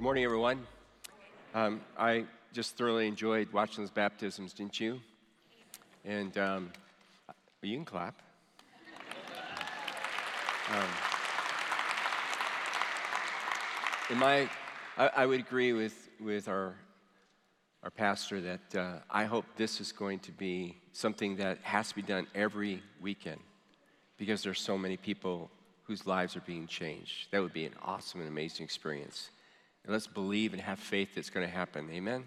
Good morning, everyone. Um, I just thoroughly enjoyed watching those baptisms, didn't you? And um, well, you can clap. Um, in my, I, I, would agree with, with our, our pastor that uh, I hope this is going to be something that has to be done every weekend because there's so many people whose lives are being changed. That would be an awesome and amazing experience. And let's believe and have faith that's going to happen. Amen?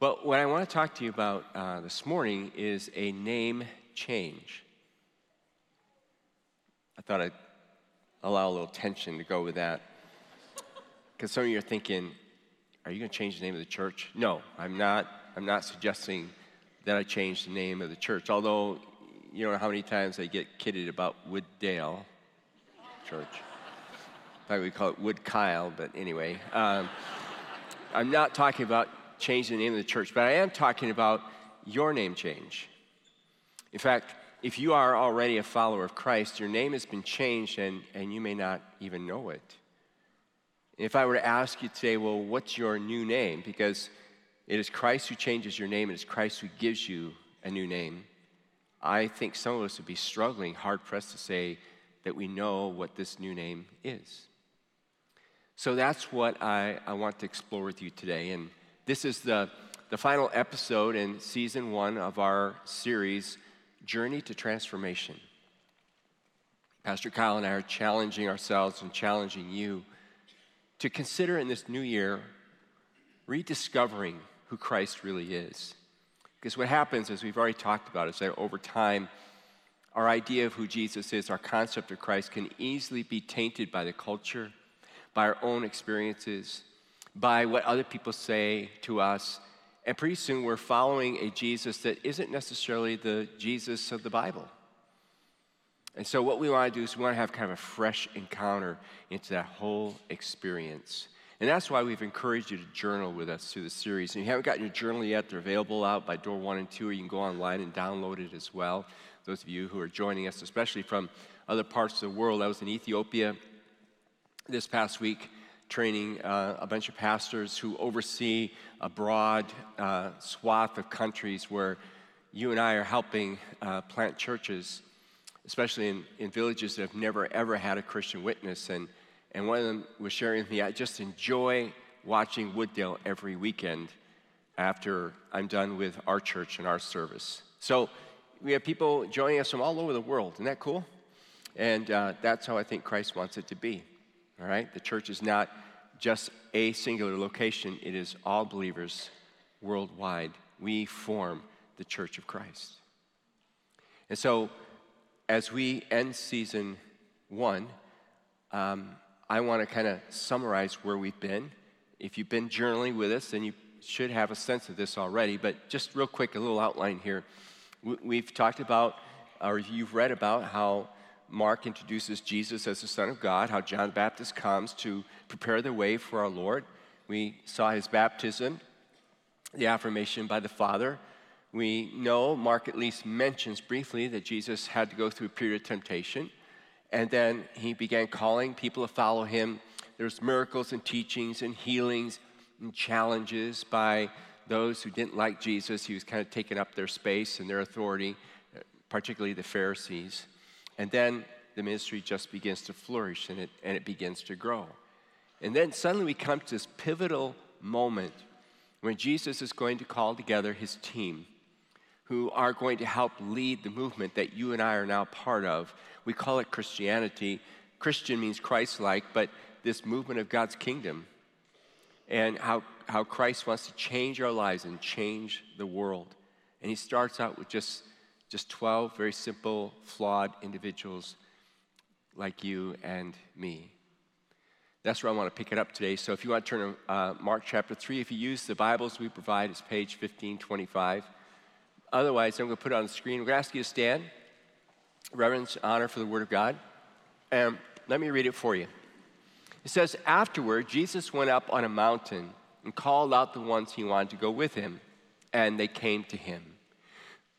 But what I want to talk to you about uh, this morning is a name change. I thought I'd allow a little tension to go with that. Because some of you are thinking, are you going to change the name of the church? No, I'm not. I'm not suggesting that I change the name of the church. Although, you know how many times I get kidded about Wooddale Church thought we call it Wood Kyle, but anyway. Um, I'm not talking about changing the name of the church, but I am talking about your name change. In fact, if you are already a follower of Christ, your name has been changed and, and you may not even know it. If I were to ask you today, well, what's your new name? Because it is Christ who changes your name, it is Christ who gives you a new name. I think some of us would be struggling, hard pressed to say that we know what this new name is. So that's what I, I want to explore with you today. And this is the, the final episode in season one of our series, Journey to Transformation. Pastor Kyle and I are challenging ourselves and challenging you to consider in this new year rediscovering who Christ really is. Because what happens, as we've already talked about, is that over time, our idea of who Jesus is, our concept of Christ, can easily be tainted by the culture by our own experiences, by what other people say to us. And pretty soon we're following a Jesus that isn't necessarily the Jesus of the Bible. And so, what we want to do is we want to have kind of a fresh encounter into that whole experience. And that's why we've encouraged you to journal with us through the series. And if you haven't gotten your journal yet, they're available out by door one and two, or you can go online and download it as well. Those of you who are joining us, especially from other parts of the world, I was in Ethiopia this past week training uh, a bunch of pastors who oversee a broad uh, swath of countries where you and I are helping uh, plant churches, especially in, in villages that have never ever had a Christian witness. And, and one of them was sharing with me, I just enjoy watching Wooddale every weekend after I'm done with our church and our service. So we have people joining us from all over the world. Isn't that cool? And uh, that's how I think Christ wants it to be. All right? The church is not just a singular location, it is all believers worldwide. We form the church of Christ. And so, as we end season one, um, I want to kind of summarize where we've been. If you've been journaling with us, then you should have a sense of this already. But just real quick, a little outline here. We've talked about, or you've read about, how Mark introduces Jesus as the Son of God, how John the Baptist comes to prepare the way for our Lord. We saw his baptism, the affirmation by the Father. We know Mark at least mentions briefly that Jesus had to go through a period of temptation, and then he began calling people to follow him. There's miracles and teachings and healings and challenges by those who didn't like Jesus. He was kind of taking up their space and their authority, particularly the Pharisees. And then the ministry just begins to flourish and it, and it begins to grow. And then suddenly we come to this pivotal moment when Jesus is going to call together his team who are going to help lead the movement that you and I are now part of. We call it Christianity. Christian means Christ like, but this movement of God's kingdom and how, how Christ wants to change our lives and change the world. And he starts out with just just 12 very simple, flawed individuals like you and me. That's where I want to pick it up today. So if you want to turn to uh, Mark chapter 3, if you use the Bibles we provide, it's page 1525. Otherwise, I'm going to put it on the screen. We're going to ask you to stand. Reverence, honor for the Word of God. And let me read it for you. It says, Afterward, Jesus went up on a mountain and called out the ones he wanted to go with him, and they came to him.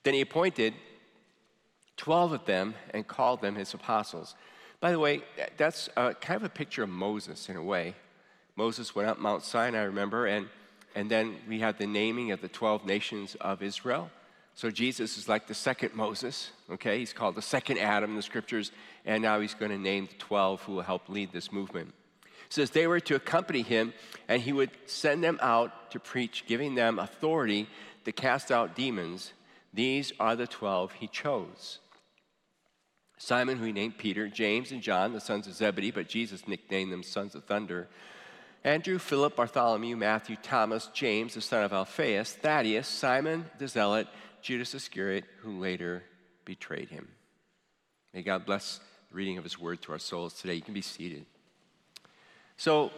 Then he appointed 12 of them and called them his apostles. By the way, that's uh, kind of a picture of Moses in a way. Moses went up Mount Sinai, I remember, and, and then we had the naming of the 12 nations of Israel. So Jesus is like the second Moses, okay? He's called the second Adam in the scriptures, and now he's going to name the 12 who will help lead this movement. It says they were to accompany him, and he would send them out to preach, giving them authority to cast out demons. These are the 12 he chose. Simon, who he named Peter, James and John, the sons of Zebedee, but Jesus nicknamed them sons of thunder. Andrew, Philip, Bartholomew, Matthew, Thomas, James, the son of Alphaeus, Thaddeus, Simon the Zealot, Judas Iscariot, who later betrayed him. May God bless the reading of his word to our souls today. You can be seated. So,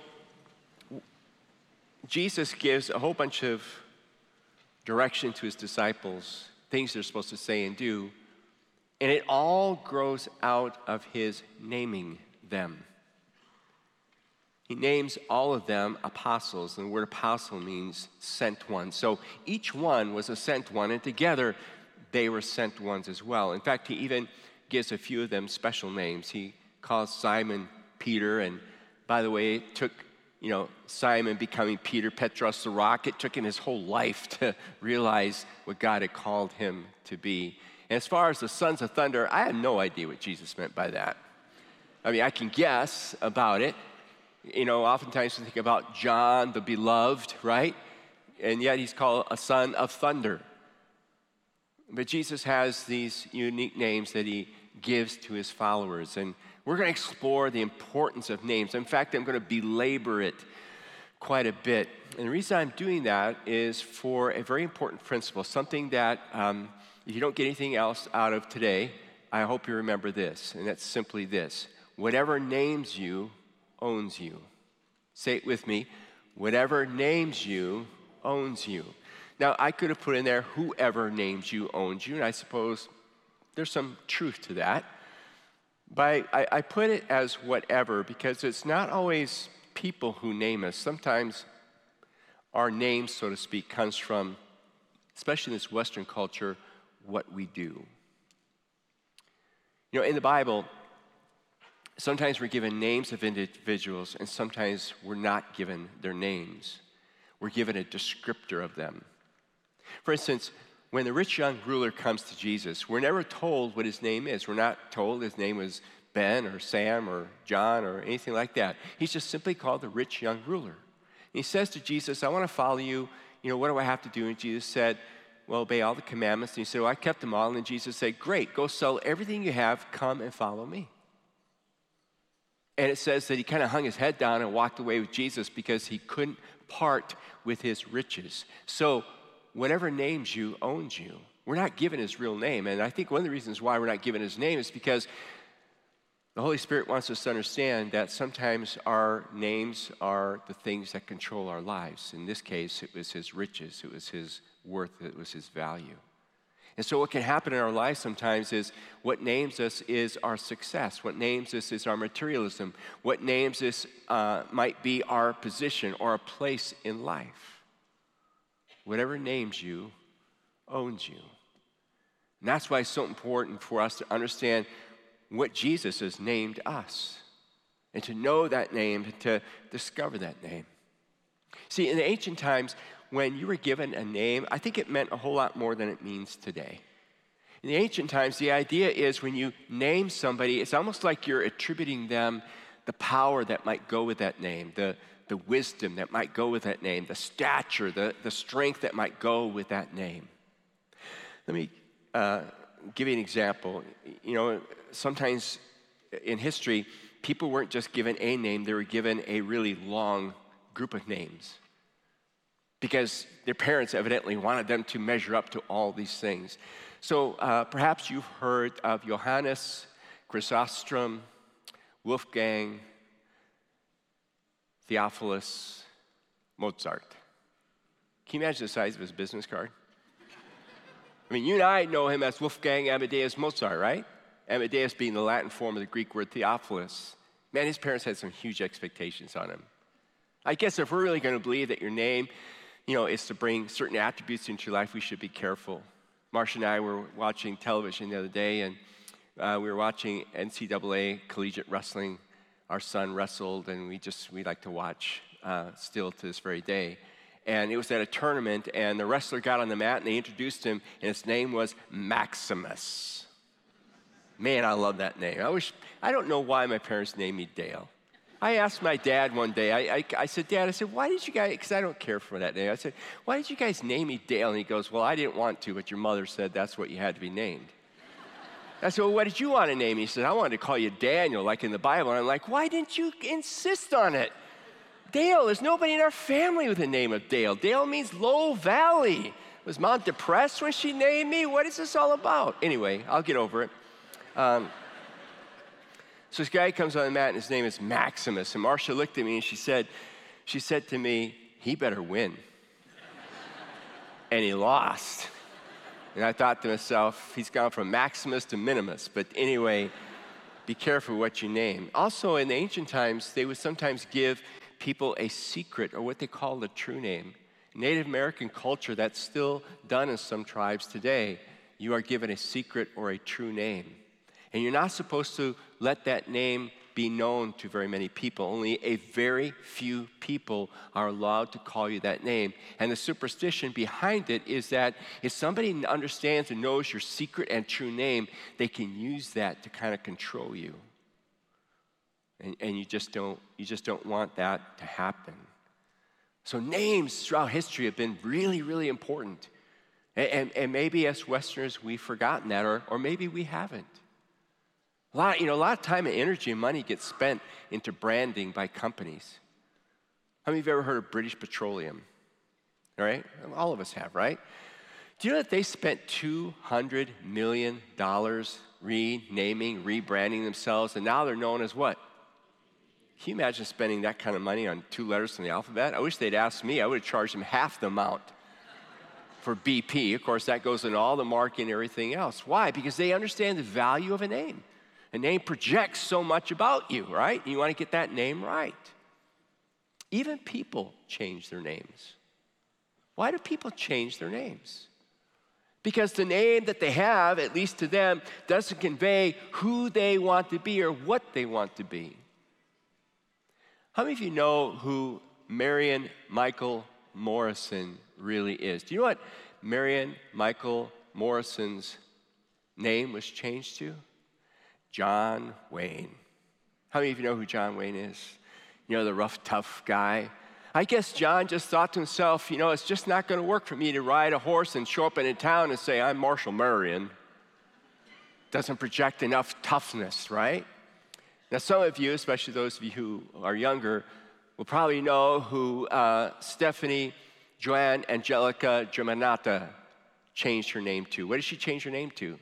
Jesus gives a whole bunch of direction to his disciples, things they're supposed to say and do, and it all grows out of his naming them. He names all of them apostles, and the word apostle means sent one. So each one was a sent one, and together they were sent ones as well. In fact, he even gives a few of them special names. He calls Simon Peter, and by the way, it took you know, Simon becoming Peter, Petros the rock, it took him his whole life to realize what God had called him to be. And as far as the sons of thunder, I have no idea what Jesus meant by that. I mean, I can guess about it, you know, oftentimes we think about John, the beloved, right? And yet he's called a son of thunder. But Jesus has these unique names that he gives to his followers. And we're going to explore the importance of names. In fact, I'm going to belabor it quite a bit. And the reason I'm doing that is for a very important principle, something that um, if you don't get anything else out of today, I hope you remember this. And that's simply this whatever names you owns you. Say it with me. Whatever names you owns you. Now, I could have put in there whoever names you owns you, and I suppose there's some truth to that. But I, I put it as whatever because it's not always people who name us. Sometimes our name, so to speak, comes from, especially in this Western culture, what we do. You know, in the Bible, Sometimes we're given names of individuals, and sometimes we're not given their names. We're given a descriptor of them. For instance, when the rich young ruler comes to Jesus, we're never told what his name is. We're not told his name was Ben or Sam or John or anything like that. He's just simply called the rich young ruler. And he says to Jesus, I want to follow you. You know, what do I have to do? And Jesus said, Well, obey all the commandments. And he said, Well, I kept them all. And Jesus said, Great, go sell everything you have, come and follow me. And it says that he kind of hung his head down and walked away with Jesus because he couldn't part with his riches. So, whatever names you owns you. We're not given his real name. And I think one of the reasons why we're not given his name is because the Holy Spirit wants us to understand that sometimes our names are the things that control our lives. In this case, it was his riches, it was his worth, it was his value. And so, what can happen in our lives sometimes is what names us is our success. What names us is our materialism. What names us uh, might be our position or a place in life. Whatever names you owns you. And that's why it's so important for us to understand what Jesus has named us and to know that name, to discover that name. See, in the ancient times, when you were given a name, I think it meant a whole lot more than it means today. In the ancient times, the idea is when you name somebody, it's almost like you're attributing them the power that might go with that name, the, the wisdom that might go with that name, the stature, the, the strength that might go with that name. Let me uh, give you an example. You know, sometimes in history, people weren't just given a name, they were given a really long group of names because their parents evidently wanted them to measure up to all these things. So uh, perhaps you've heard of Johannes, Chrysostom, Wolfgang, Theophilus, Mozart. Can you imagine the size of his business card? I mean, you and I know him as Wolfgang Amadeus Mozart, right? Amadeus being the Latin form of the Greek word Theophilus. Man, his parents had some huge expectations on him. I guess if we're really going to believe that your name you know, is to bring certain attributes into your life, we should be careful. Marcia and I were watching television the other day, and uh, we were watching NCAA collegiate wrestling. Our son wrestled, and we just we like to watch uh, still to this very day. And it was at a tournament, and the wrestler got on the mat and they introduced him, and his name was Maximus. Man, I love that name. I wish, I don't know why my parents named me Dale. I asked my dad one day, I, I, I said, Dad, I said, why did you guys, because I don't care for that name. I said, why did you guys name me Dale? And he goes, well, I didn't want to, but your mother said that's what you had to be named. I said, well, what did you want to name me? He said, I wanted to call you Daniel, like in the Bible. And I'm like, why didn't you insist on it? Dale, there's nobody in our family with the name of Dale. Dale means low valley. Was mom depressed when she named me? What is this all about? Anyway, I'll get over it. Um, so this guy comes on the mat, and his name is Maximus. And Marcia looked at me and she said, she said to me, he better win. and he lost. And I thought to myself, he's gone from Maximus to Minimus. But anyway, be careful what you name. Also, in ancient times, they would sometimes give people a secret or what they call a true name. Native American culture, that's still done in some tribes today. You are given a secret or a true name. And you're not supposed to let that name be known to very many people. Only a very few people are allowed to call you that name. And the superstition behind it is that if somebody understands and knows your secret and true name, they can use that to kind of control you. And, and you, just don't, you just don't want that to happen. So, names throughout history have been really, really important. And, and, and maybe as Westerners, we've forgotten that, or, or maybe we haven't. A lot, you know, a lot of time and energy and money gets spent into branding by companies. How many of you have ever heard of British Petroleum? All right? All of us have, right? Do you know that they spent $200 million renaming, rebranding themselves, and now they're known as what? Can you imagine spending that kind of money on two letters from the alphabet? I wish they'd asked me. I would have charged them half the amount for BP. Of course, that goes in all the marketing and everything else. Why? Because they understand the value of a name. A name projects so much about you, right? You want to get that name right. Even people change their names. Why do people change their names? Because the name that they have, at least to them, doesn't convey who they want to be or what they want to be. How many of you know who Marion Michael Morrison really is? Do you know what Marion Michael Morrison's name was changed to? John Wayne. How many of you know who John Wayne is? You know, the rough, tough guy. I guess John just thought to himself, you know, it's just not going to work for me to ride a horse and show up in a town and say, I'm Marshall Marion. Doesn't project enough toughness, right? Now, some of you, especially those of you who are younger, will probably know who uh, Stefani Joanne Angelica Germanotta changed her name to. What did she change her name to?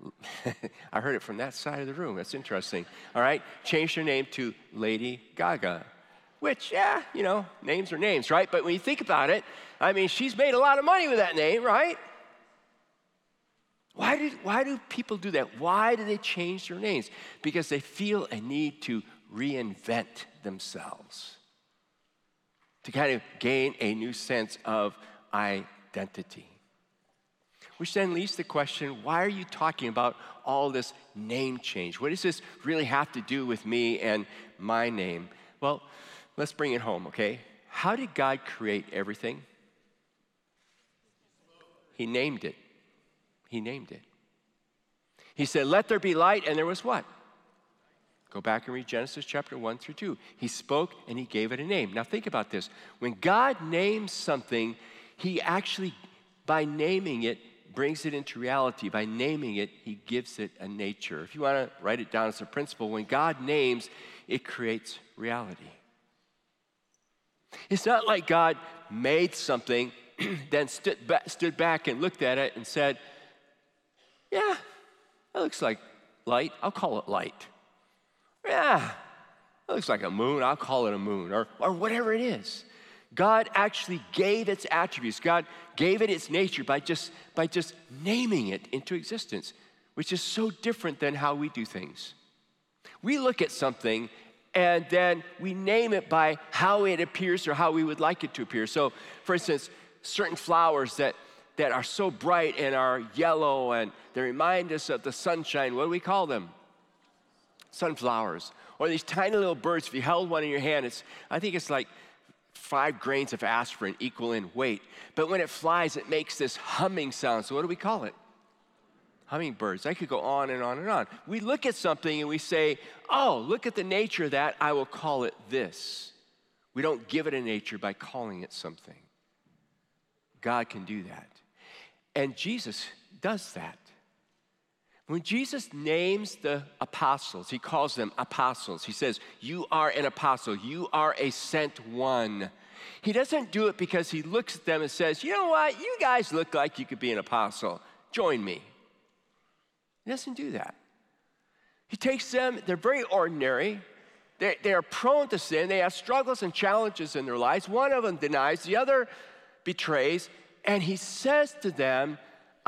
I heard it from that side of the room. That's interesting. All right, changed her name to Lady Gaga, which, yeah, you know, names are names, right? But when you think about it, I mean, she's made a lot of money with that name, right? Why, did, why do people do that? Why do they change their names? Because they feel a need to reinvent themselves, to kind of gain a new sense of identity. Which then leads to the question why are you talking about all this name change? What does this really have to do with me and my name? Well, let's bring it home, okay? How did God create everything? He named it. He named it. He said, Let there be light, and there was what? Go back and read Genesis chapter 1 through 2. He spoke and he gave it a name. Now think about this. When God names something, he actually, by naming it, brings it into reality. By naming it, he gives it a nature. If you want to write it down as a principle, when God names, it creates reality. It's not like God made something, then stood back, stood back and looked at it and said, Yeah, that looks like light. I'll call it light. Yeah, that looks like a moon. I'll call it a moon, or, or whatever it is. God actually gave its attributes. God gave it its nature by just, by just naming it into existence, which is so different than how we do things. We look at something and then we name it by how it appears or how we would like it to appear. So, for instance, certain flowers that, that are so bright and are yellow and they remind us of the sunshine, what do we call them? Sunflowers. Or these tiny little birds, if you held one in your hand, it's, I think it's like five grains of aspirin equal in weight. But when it flies, it makes this humming sound. So what do we call it? Hummingbirds. I could go on and on and on. We look at something and we say, oh, look at the nature of that. I will call it this. We don't give it a nature by calling it something. God can do that. And Jesus does that. When Jesus names the apostles, he calls them apostles. He says, You are an apostle, you are a sent one. He doesn't do it because he looks at them and says, You know what? You guys look like you could be an apostle. Join me. He doesn't do that. He takes them, they're very ordinary. They, they are prone to sin. They have struggles and challenges in their lives. One of them denies, the other betrays. And he says to them,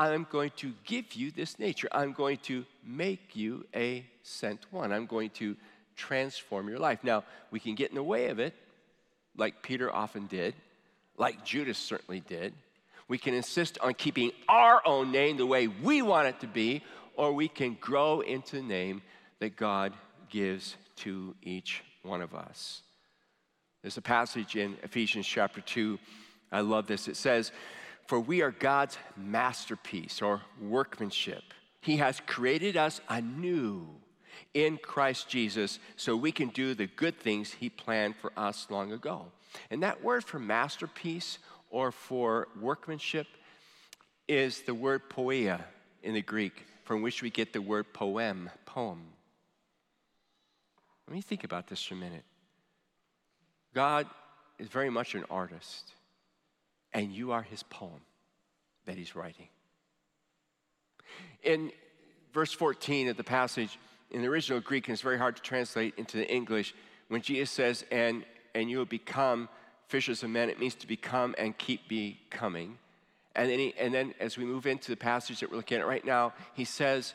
I'm going to give you this nature. I'm going to make you a sent one. I'm going to transform your life. Now, we can get in the way of it, like Peter often did, like Judas certainly did. We can insist on keeping our own name the way we want it to be, or we can grow into the name that God gives to each one of us. There's a passage in Ephesians chapter 2. I love this. It says, for we are God's masterpiece or workmanship. He has created us anew in Christ Jesus so we can do the good things He planned for us long ago. And that word for masterpiece or for workmanship is the word poia in the Greek, from which we get the word poem, poem. Let me think about this for a minute. God is very much an artist and you are his poem that he's writing. In verse 14 of the passage, in the original Greek, and it's very hard to translate into the English, when Jesus says, and, and you will become fishers of men, it means to become and keep becoming. And then, he, and then as we move into the passage that we're looking at right now, he says,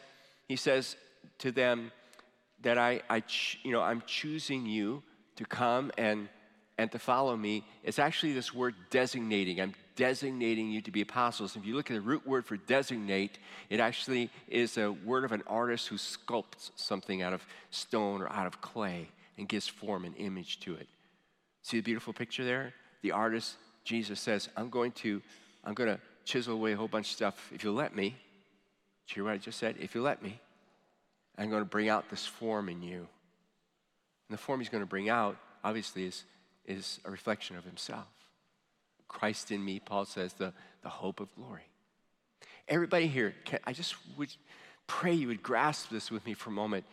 he says to them that I, I you know, I'm choosing you to come and and to follow me, it's actually this word designating. I'm designating you to be apostles. If you look at the root word for designate, it actually is a word of an artist who sculpts something out of stone or out of clay and gives form and image to it. See the beautiful picture there? The artist, Jesus says, I'm going to, I'm going to chisel away a whole bunch of stuff if you'll let me. Do you hear what I just said? If you let me, I'm going to bring out this form in you. And the form he's going to bring out, obviously, is is a reflection of himself. Christ in me, Paul says, the, the hope of glory. Everybody here, can, I just would pray you would grasp this with me for a moment.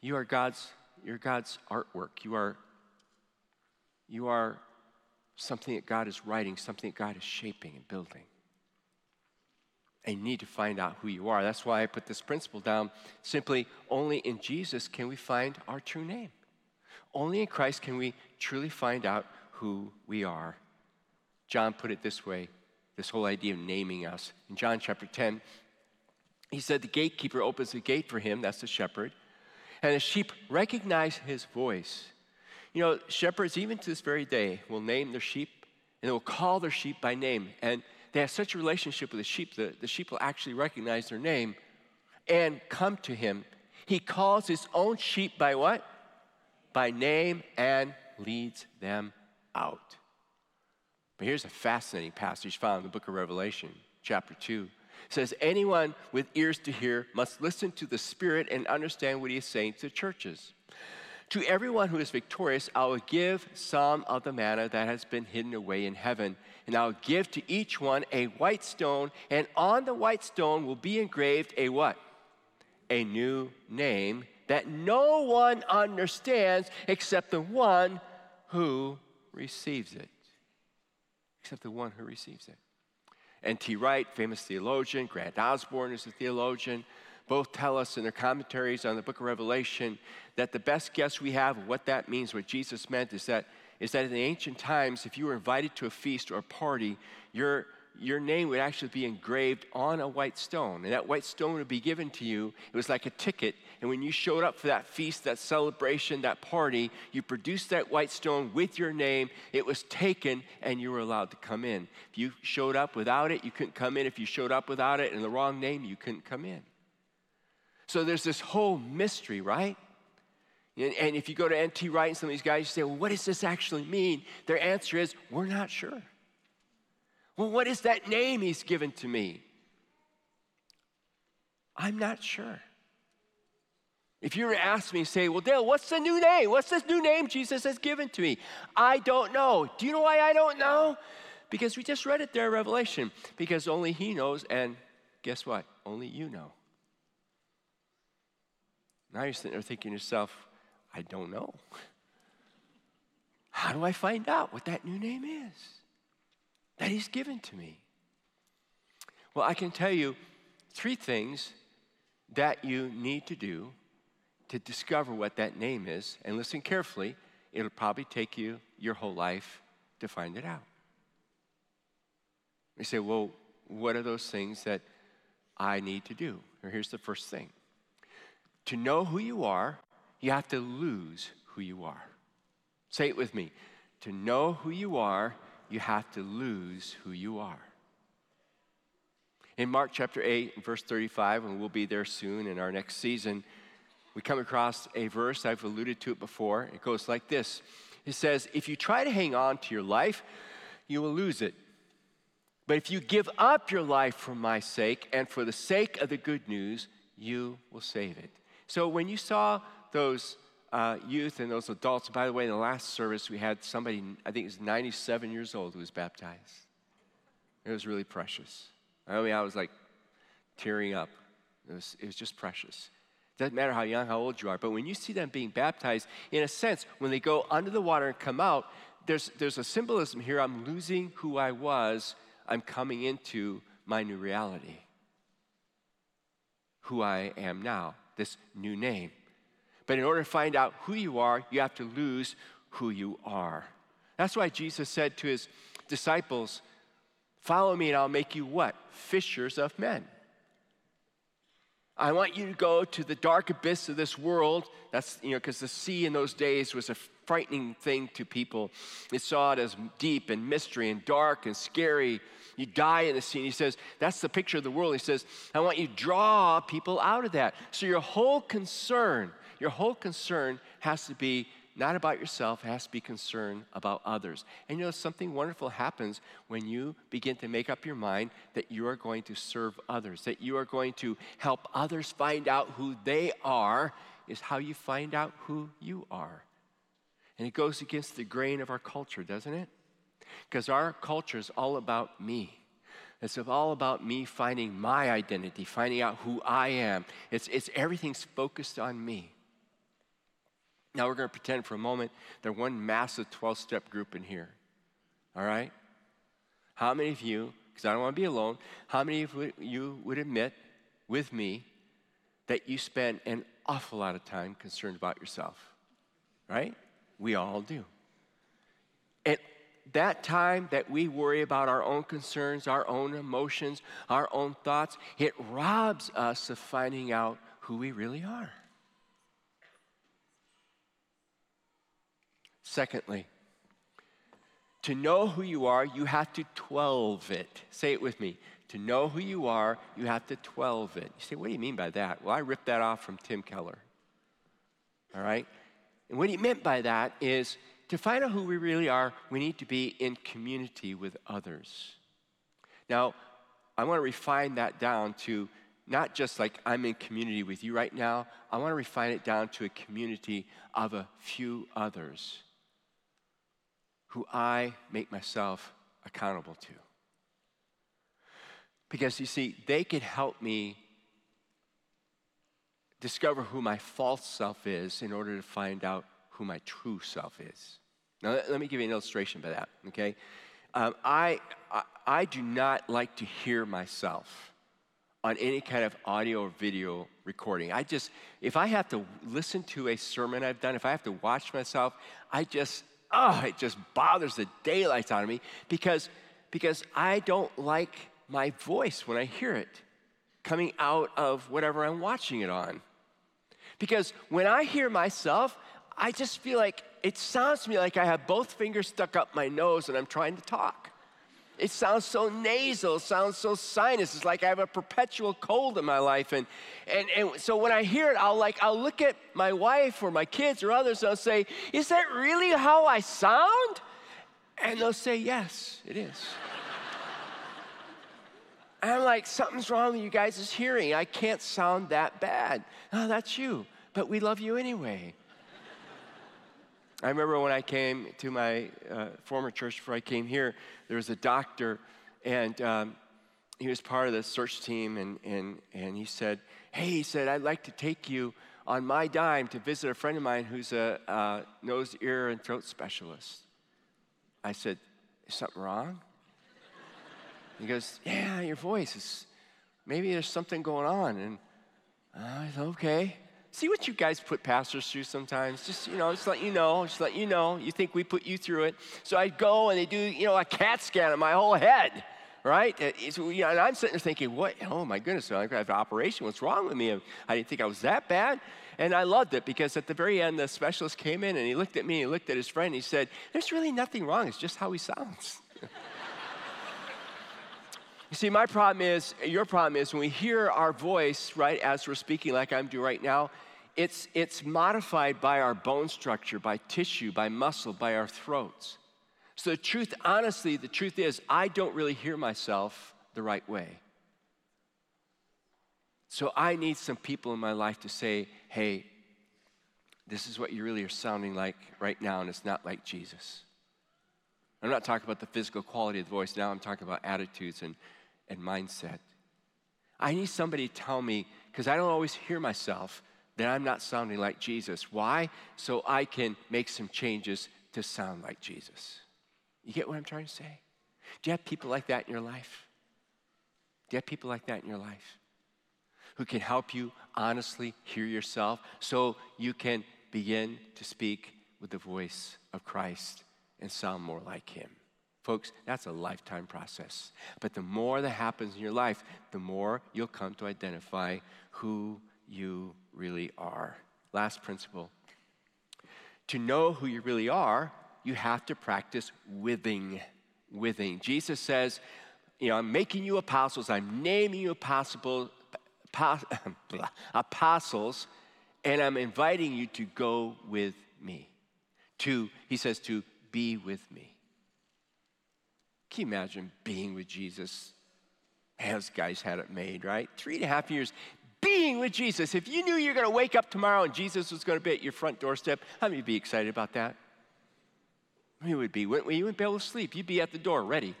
You are God's, you're God's artwork. You are, you are something that God is writing, something that God is shaping and building. And you need to find out who you are. That's why I put this principle down. Simply, only in Jesus can we find our true name. Only in Christ can we truly find out who we are. John put it this way this whole idea of naming us. In John chapter 10, he said, The gatekeeper opens the gate for him, that's the shepherd, and the sheep recognize his voice. You know, shepherds, even to this very day, will name their sheep and they will call their sheep by name. And they have such a relationship with the sheep that the sheep will actually recognize their name and come to him. He calls his own sheep by what? By name and leads them out. But here's a fascinating passage found in the book of Revelation, chapter 2. It says, Anyone with ears to hear must listen to the Spirit and understand what he is saying to churches. To everyone who is victorious, I will give some of the manna that has been hidden away in heaven. And I will give to each one a white stone, and on the white stone will be engraved a what? A new name that no one understands except the one who receives it. Except the one who receives it. NT Wright, famous theologian, Grant Osborne is a theologian, both tell us in their commentaries on the book of Revelation that the best guess we have of what that means, what Jesus meant, is that, is that in the ancient times, if you were invited to a feast or a party, your your name would actually be engraved on a white stone. And that white stone would be given to you. It was like a ticket. And when you showed up for that feast, that celebration, that party, you produced that white stone with your name. It was taken and you were allowed to come in. If you showed up without it, you couldn't come in. If you showed up without it and the wrong name, you couldn't come in. So there's this whole mystery, right? And, if you go to NT Wright and some of these guys, you say, well, what does this actually mean? Their answer is, we're not sure. Well, what is that name he's given to me? I'm not sure. If you were to ask me, say, Well, Dale, what's the new name? What's this new name Jesus has given to me? I don't know. Do you know why I don't know? Because we just read it there in Revelation. Because only He knows, and guess what? Only you know. Now you're sitting there thinking to yourself, I don't know. How do I find out what that new name is that He's given to me? Well, I can tell you three things that you need to do to discover what that name is. And listen carefully, it'll probably take you your whole life to find it out. You say, well, what are those things that I need to do? Here's the first thing to know who you are, you have to lose who you are. Say it with me. To know who you are, you have to lose who you are. In Mark chapter 8, verse 35, and we'll be there soon in our next season, we come across a verse, I've alluded to it before. It goes like this It says, If you try to hang on to your life, you will lose it. But if you give up your life for my sake and for the sake of the good news, you will save it. So when you saw those uh, youth and those adults, by the way, in the last service, we had somebody, I think was 97 years old, who was baptized. It was really precious. I mean, I was like tearing up. It was, it was just precious. It Doesn't matter how young, how old you are, but when you see them being baptized, in a sense, when they go under the water and come out, there's, there's a symbolism here. I'm losing who I was, I'm coming into my new reality. Who I am now, this new name. But in order to find out who you are, you have to lose who you are. That's why Jesus said to his disciples, Follow me and I'll make you what? Fishers of men. I want you to go to the dark abyss of this world. That's, you know, because the sea in those days was a frightening thing to people. They saw it as deep and mystery and dark and scary. You die in the sea. And he says, that's the picture of the world. He says, I want you to draw people out of that. So your whole concern, your whole concern has to be not about yourself, it has to be concerned about others. And you know, something wonderful happens when you begin to make up your mind that you are going to serve others, that you are going to help others find out who they are, is how you find out who you are. And it goes against the grain of our culture, doesn't it? Because our culture is all about me. It's all about me finding my identity, finding out who I am. It's, it's everything's focused on me. Now we're going to pretend for a moment that one massive 12 step group in here. All right? How many of you, because I don't want to be alone, how many of you would admit with me that you spend an awful lot of time concerned about yourself? Right? We all do. And that time that we worry about our own concerns, our own emotions, our own thoughts, it robs us of finding out who we really are. Secondly, to know who you are, you have to 12 it. Say it with me. To know who you are, you have to 12 it. You say, what do you mean by that? Well, I ripped that off from Tim Keller. All right? And what he meant by that is to find out who we really are, we need to be in community with others. Now, I want to refine that down to not just like I'm in community with you right now, I want to refine it down to a community of a few others who I make myself accountable to. Because you see, they could help me discover who my false self is in order to find out who my true self is. Now, let me give you an illustration by that, okay? Um, I, I, I do not like to hear myself on any kind of audio or video recording. I just, if I have to listen to a sermon I've done, if I have to watch myself, I just, oh, it just bothers the daylights out of me because, because I don't like my voice when I hear it coming out of whatever I'm watching it on. Because when I hear myself, I just feel like it sounds to me like I have both fingers stuck up my nose and I'm trying to talk. It sounds so nasal, sounds so sinus. It's like I have a perpetual cold in my life. And, and, and so when I hear it, I'll like, I'll look at my wife or my kids or others and I'll say, Is that really how I sound? And they'll say, Yes, it is. and I'm like, Something's wrong with you guys' hearing. I can't sound that bad. Oh, that's you. But we love you anyway. I remember when I came to my uh, former church before I came here, there was a doctor, and um, he was part of the search team, and, and, and he said, Hey, he said, I'd like to take you on my dime to visit a friend of mine who's a uh, nose, ear, and throat specialist. I said, Is something wrong? He goes, Yeah, your voice is, maybe there's something going on. And I said, Okay. See what you guys put pastors through sometimes. Just, you know, just let you know, just let you know. You think we put you through it. So I go and they do, you know, a CAT scan of my whole head, right? Uh, you know, and I'm sitting there thinking, what? Oh my goodness, I have an operation. What's wrong with me? I didn't think I was that bad. And I loved it because at the very end, the specialist came in and he looked at me, he looked at his friend, he said, There's really nothing wrong. It's just how he sounds. You see, my problem is, your problem is when we hear our voice, right, as we're speaking like I'm doing right now, it's, it's modified by our bone structure, by tissue, by muscle, by our throats. So, the truth, honestly, the truth is, I don't really hear myself the right way. So, I need some people in my life to say, hey, this is what you really are sounding like right now, and it's not like Jesus. I'm not talking about the physical quality of the voice now, I'm talking about attitudes and, and mindset. I need somebody to tell me, because I don't always hear myself, that I'm not sounding like Jesus. Why? So I can make some changes to sound like Jesus. You get what I'm trying to say? Do you have people like that in your life? Do you have people like that in your life who can help you honestly hear yourself so you can begin to speak with the voice of Christ and sound more like Him? Folks, that's a lifetime process. But the more that happens in your life, the more you'll come to identify who you really are. Last principle to know who you really are, you have to practice withing. Withing. Jesus says, you know, I'm making you apostles, I'm naming you apostle, apostles, and I'm inviting you to go with me. To, he says, to be with me. Can you imagine being with Jesus? Those guys had it made, right? Three and a half years being with Jesus. If you knew you were going to wake up tomorrow and Jesus was going to be at your front doorstep, how many would be excited about that? You would be. When you wouldn't be able to sleep, you'd be at the door ready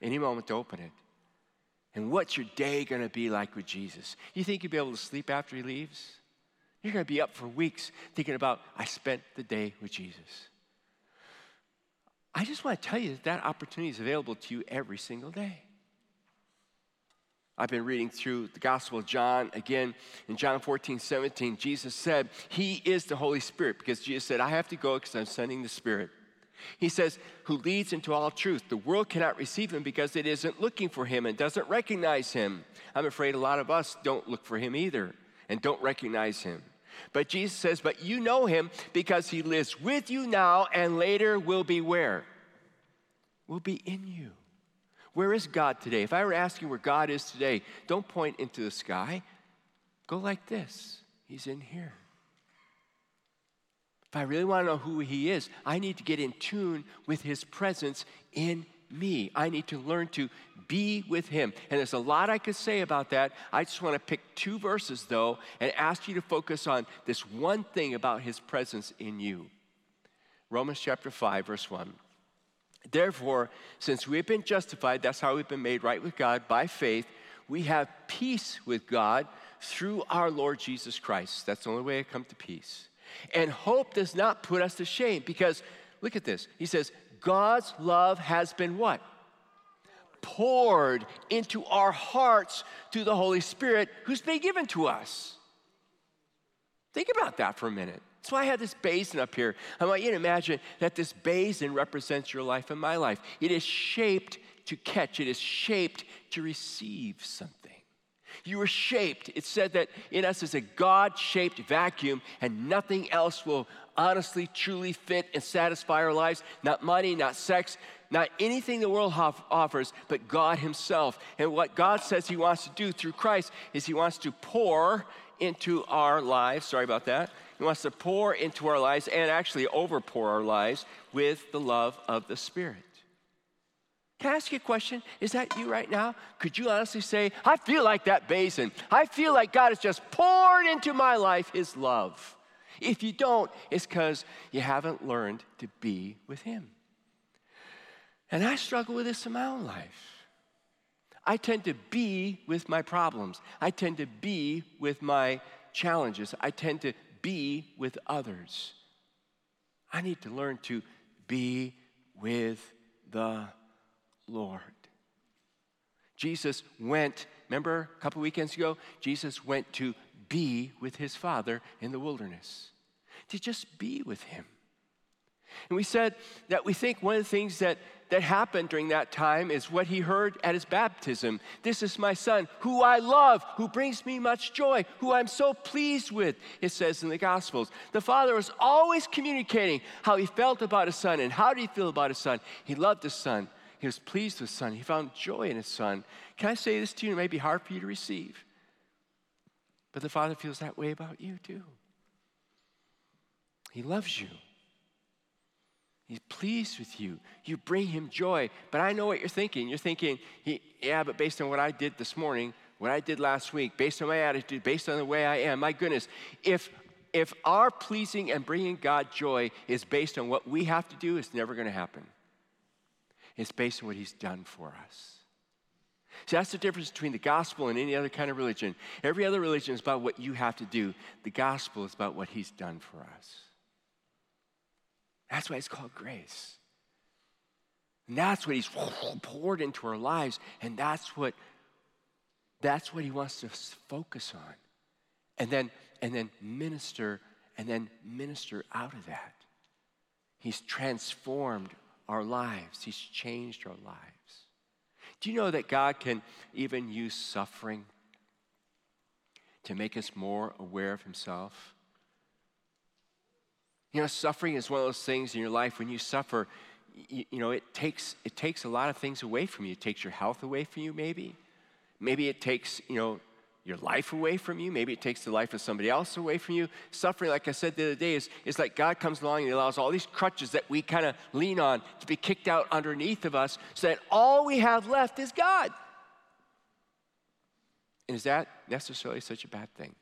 any moment to open it. And what's your day going to be like with Jesus? You think you'll be able to sleep after he leaves? You're going to be up for weeks thinking about, I spent the day with Jesus. I just want to tell you that that opportunity is available to you every single day. I've been reading through the Gospel of John. Again, in John 14, 17, Jesus said, He is the Holy Spirit because Jesus said, I have to go because I'm sending the Spirit. He says, Who leads into all truth. The world cannot receive him because it isn't looking for him and doesn't recognize him. I'm afraid a lot of us don't look for him either and don't recognize him. But Jesus says, But you know him because he lives with you now and later will be where? Will be in you. Where is God today? If I were asking where God is today, don't point into the sky. Go like this He's in here. If I really want to know who He is, I need to get in tune with His presence in me. I need to learn to be with Him. And there's a lot I could say about that. I just want to pick two verses, though, and ask you to focus on this one thing about His presence in you. Romans chapter 5, verse 1. Therefore, since we've been justified, that's how we've been made right with God by faith, we have peace with God through our Lord Jesus Christ. That's the only way to come to peace. And hope does not put us to shame because look at this. He says, God's love has been what? Poured into our hearts through the Holy Spirit who's been given to us. Think about that for a minute. That's why I have this basin up here. I want you to imagine that this basin represents your life and my life. It is shaped to catch, it is shaped to receive something. You were shaped. It said that in us is a God shaped vacuum, and nothing else will honestly, truly fit and satisfy our lives. Not money, not sex, not anything the world offers, but God Himself. And what God says He wants to do through Christ is He wants to pour into our lives. Sorry about that. He wants to pour into our lives and actually overpour our lives with the love of the Spirit. Can I ask you a question? Is that you right now? Could you honestly say, I feel like that basin. I feel like God has just poured into my life His love. If you don't, it's because you haven't learned to be with Him. And I struggle with this in my own life. I tend to be with my problems, I tend to be with my challenges, I tend to be with others. I need to learn to be with the Lord. Jesus went, remember a couple weekends ago? Jesus went to be with his Father in the wilderness, to just be with him. And we said that we think one of the things that, that happened during that time is what he heard at his baptism. This is my son, who I love, who brings me much joy, who I'm so pleased with, it says in the Gospels. The father was always communicating how he felt about his son and how did he feel about his son. He loved his son. He was pleased with his son. He found joy in his son. Can I say this to you? It may be hard for you to receive. But the Father feels that way about you too. He loves you. He's pleased with you. You bring him joy. But I know what you're thinking. You're thinking, yeah, but based on what I did this morning, what I did last week, based on my attitude, based on the way I am, my goodness, if if our pleasing and bringing God joy is based on what we have to do, it's never going to happen. It's based on what he's done for us. See, that's the difference between the gospel and any other kind of religion. Every other religion is about what you have to do, the gospel is about what he's done for us. That's why it's called grace. And that's what he's poured into our lives, and that's what that's what he wants to focus on. And then and then minister and then minister out of that. He's transformed our lives, He's changed our lives. Do you know that God can even use suffering to make us more aware of Himself? You know, suffering is one of those things in your life when you suffer, you, you, know, it takes, it takes a lot of things away from you. It takes your health away from you, maybe. Maybe it takes, you know, your life away from you. Maybe it takes the life of somebody else away from you. Suffering, like I said the other day, is, is like God comes along and He allows all these crutches that we kind of lean on to be kicked out underneath of us so that all we have left is God. And is that necessarily such a bad thing?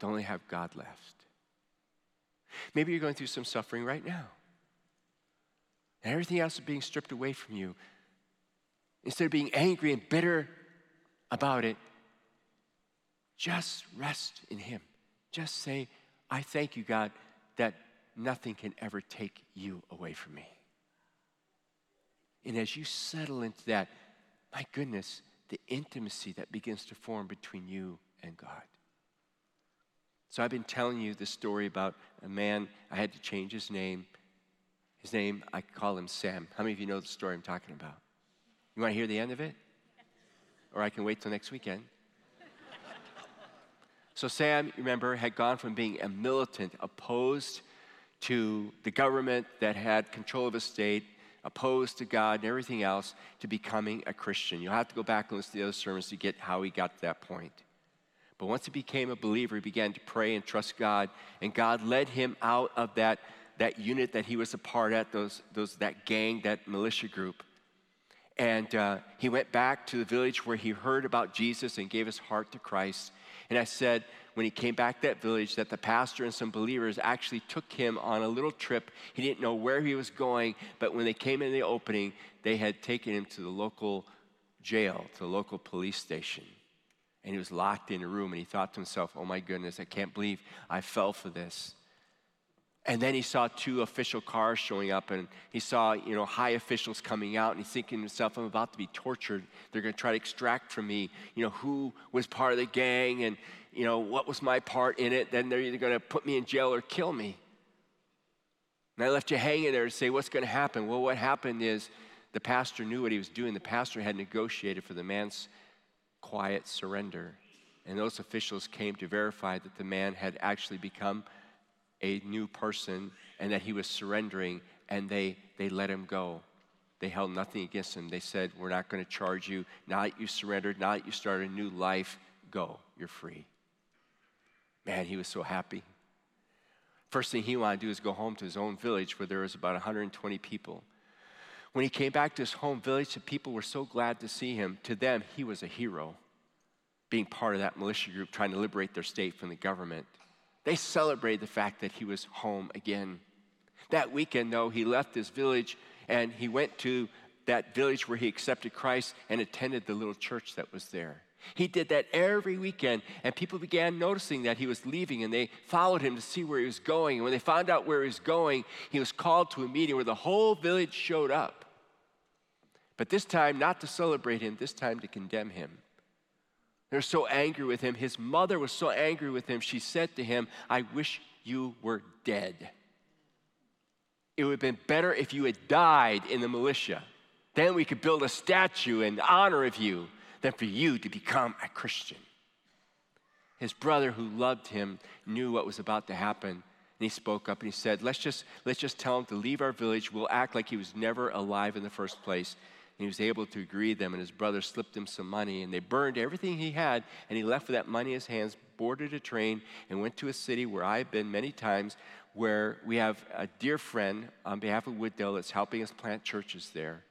To only have God left. Maybe you're going through some suffering right now. And everything else is being stripped away from you. Instead of being angry and bitter about it, just rest in Him. Just say, I thank you, God, that nothing can ever take you away from me. And as you settle into that, my goodness, the intimacy that begins to form between you and God. So I've been telling you the story about a man, I had to change his name. His name, I call him Sam. How many of you know the story I'm talking about? You want to hear the end of it? Or I can wait till next weekend. so, Sam, remember, had gone from being a militant, opposed to the government that had control of his state, opposed to God and everything else, to becoming a Christian. You'll have to go back and listen to the other sermons to get how he got to that point. But once he became a believer, he began to pray and trust God, and God led him out of that, that unit that he was a part of, those, those, that gang, that militia group. And uh, he went back to the village where he heard about Jesus and gave his heart to Christ. And I said, when he came back to that village, that the pastor and some believers actually took him on a little trip. He didn't know where he was going, but when they came in the opening, they had taken him to the local jail, to the local police station. And he was locked in a room, and he thought to himself, oh my goodness, I can't believe I fell for this. And then he saw two official cars showing up, and he saw, you know, high officials coming out, and he's thinking to himself, I'm about to be tortured. They're going to try to extract from me, you know, who was part of the gang and, you know, what was my part in it. Then they're either going to put me in jail or kill me. And I left you hanging there to say, what's going to happen? Well, what happened is the pastor knew what he was doing. The pastor had negotiated for the man's quiet surrender. And those officials came to verify that the man had actually become a new person and that he was surrendering, and they, they let him go. They held nothing against him. They said, We're not going to charge you. Now that you surrendered, now that you started a new life, go. You're free. Man, he was so happy. First thing he wanted to do is go home to his own village where there was about 120 people. When he came back to his home village, the people were so glad to see him. To them, he was a hero, being part of that militia group trying to liberate their state from the government. They celebrated the fact that he was home again. That weekend, though, he left his village and he went to that village where he accepted Christ and attended the little church that was there. He did that every weekend, and people began noticing that he was leaving, and they followed him to see where he was going. And when they found out where he was going, he was called to a meeting where the whole village showed up. But this time, not to celebrate him, this time to condemn him. They're so angry with him. His mother was so angry with him, she said to him, I wish you were dead. It would have been better if you had died in the militia. Then we could build a statue in honor of you than for you to become a Christian. His brother, who loved him, knew what was about to happen. And he spoke up and he said, let's just, let's just tell him to leave our village. We'll act like he was never alive in the first place. He was able to agree them, and his brother slipped him some money, and they burned everything he had, and he left with that money in his hands, boarded a train, and went to a city where I've been many times, where we have a dear friend on behalf of Wooddale that's helping us plant churches there.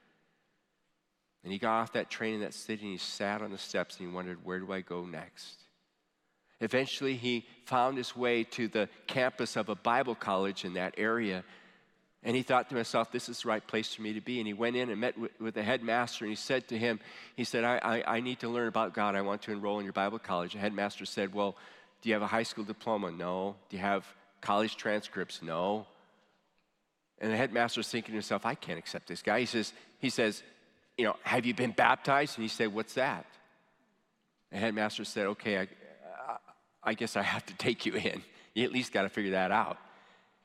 And he got off that train in that city and he sat on the steps and he wondered, where do I go next? Eventually, he found his way to the campus of a Bible college in that area. And he thought to himself, this is the right place for me to be. And he went in and met with, the headmaster and he said to him, he said, I, I, I need to learn about God. I want to enroll in your Bible college. The headmaster said, well, do you have a high school diploma? No. Do you have college transcripts? No. And the headmaster is thinking to himself, I can't accept this guy. He says, he says, you know, have you been baptized? And he said, what's that? The headmaster said, okay, I, I guess I have to take you in. You at least got to figure that out.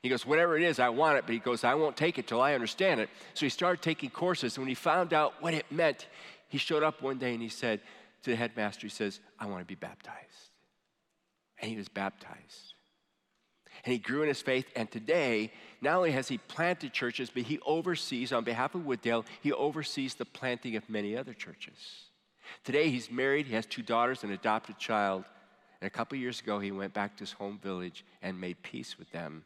He goes, whatever it is, I want it, but he goes, I won't take it till I understand it. So he started taking courses. And when he found out what it meant, he showed up one day and he said to the headmaster, he says, I want to be baptized. And he was baptized and he grew in his faith. And today, not only has he planted churches, but he oversees, on behalf of Wooddale, he oversees the planting of many other churches. Today, he's married, he has two daughters, and an adopted child. And a couple years ago, he went back to his home village and made peace with them.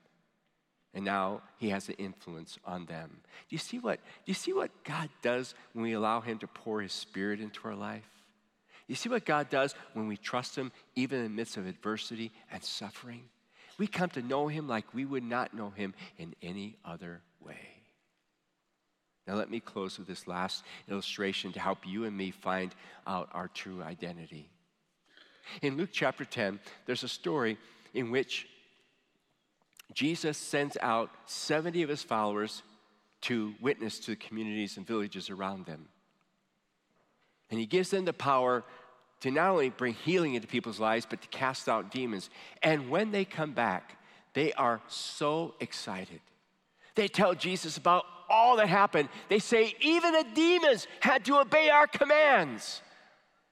And now he has an influence on them. Do you see what, do you see what God does when we allow him to pour his spirit into our life? You see what God does when we trust him, even in the midst of adversity and suffering? We come to know him like we would not know him in any other way. Now, let me close with this last illustration to help you and me find out our true identity. In Luke chapter 10, there's a story in which Jesus sends out 70 of his followers to witness to the communities and villages around them. And he gives them the power to not only bring healing into people's lives, but to cast out demons. And when they come back, they are so excited. They tell Jesus about all that happened. They say, even the demons had to obey our commands.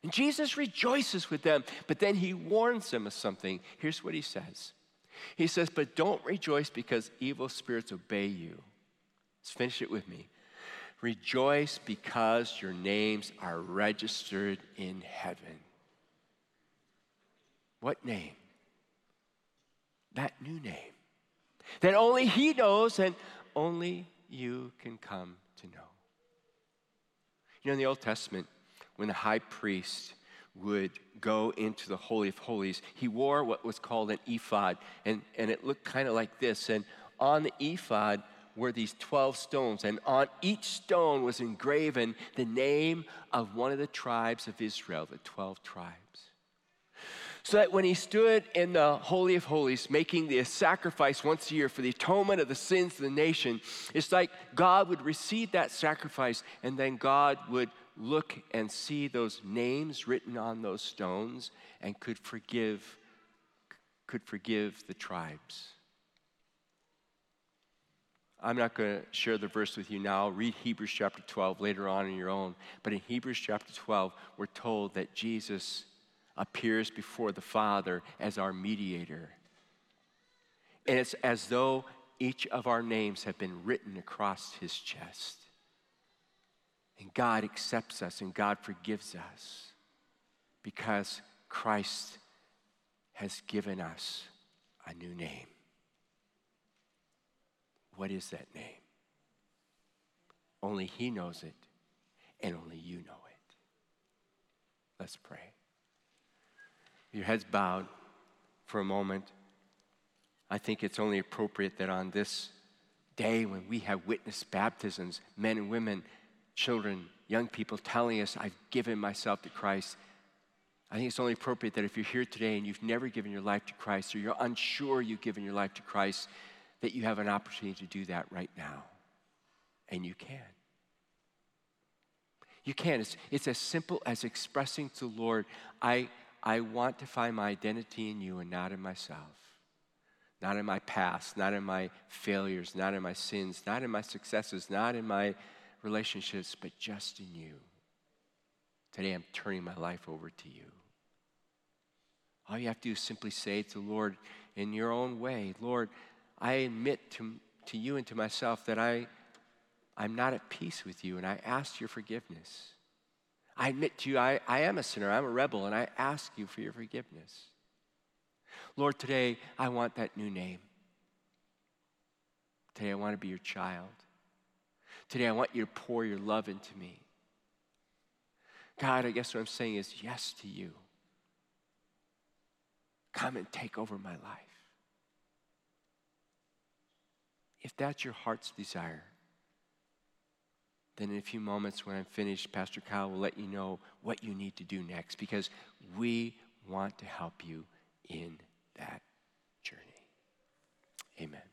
And Jesus rejoices with them, but then he warns them of something. Here's what he says He says, But don't rejoice because evil spirits obey you. Let's finish it with me. Rejoice because your names are registered in heaven. What name? That new name that only He knows and only you can come to know. You know, in the Old Testament, when the high priest would go into the Holy of Holies, he wore what was called an ephod, and, and it looked kind of like this. And on the ephod, were these 12 stones, and on each stone was engraven the name of one of the tribes of Israel, the 12 tribes. So that when he stood in the Holy of Holies, making the sacrifice once a year for the atonement of the sins of the nation, it's like God would receive that sacrifice, and then God would look and see those names written on those stones and could forgive could forgive the tribes I'm not going to share the verse with you now. Read Hebrews chapter 12 later on in your own. But in Hebrews chapter 12, we're told that Jesus appears before the Father as our mediator. And it's as though each of our names have been written across his chest. And God accepts us and God forgives us because Christ has given us a new name. What is that name? Only He knows it, and only you know it. Let's pray. Your heads bowed for a moment. I think it's only appropriate that on this day when we have witnessed baptisms, men and women, children, young people telling us, I've given myself to Christ. I think it's only appropriate that if you're here today and you've never given your life to Christ or you're unsure you've given your life to Christ, that you have an opportunity to do that right now. And you can. You can. It's, it's as simple as expressing to the Lord, I, I want to find my identity in you and not in myself. Not in my past, not in my failures, not in my sins, not in my successes, not in my relationships, but just in you. Today I'm turning my life over to you. All you have to do is simply say to the Lord in your own way, Lord, I admit to, to you and to myself that I, I'm not at peace with you, and I ask your forgiveness. I admit to you, I, I am a sinner, I'm a rebel, and I ask you for your forgiveness. Lord, today I want that new name. Today I want to be your child. Today I want you to pour your love into me. God, I guess what I'm saying is yes to you. Come and take over my life. If that's your heart's desire, then in a few moments when I'm finished, Pastor Kyle will let you know what you need to do next because we want to help you in that journey. Amen.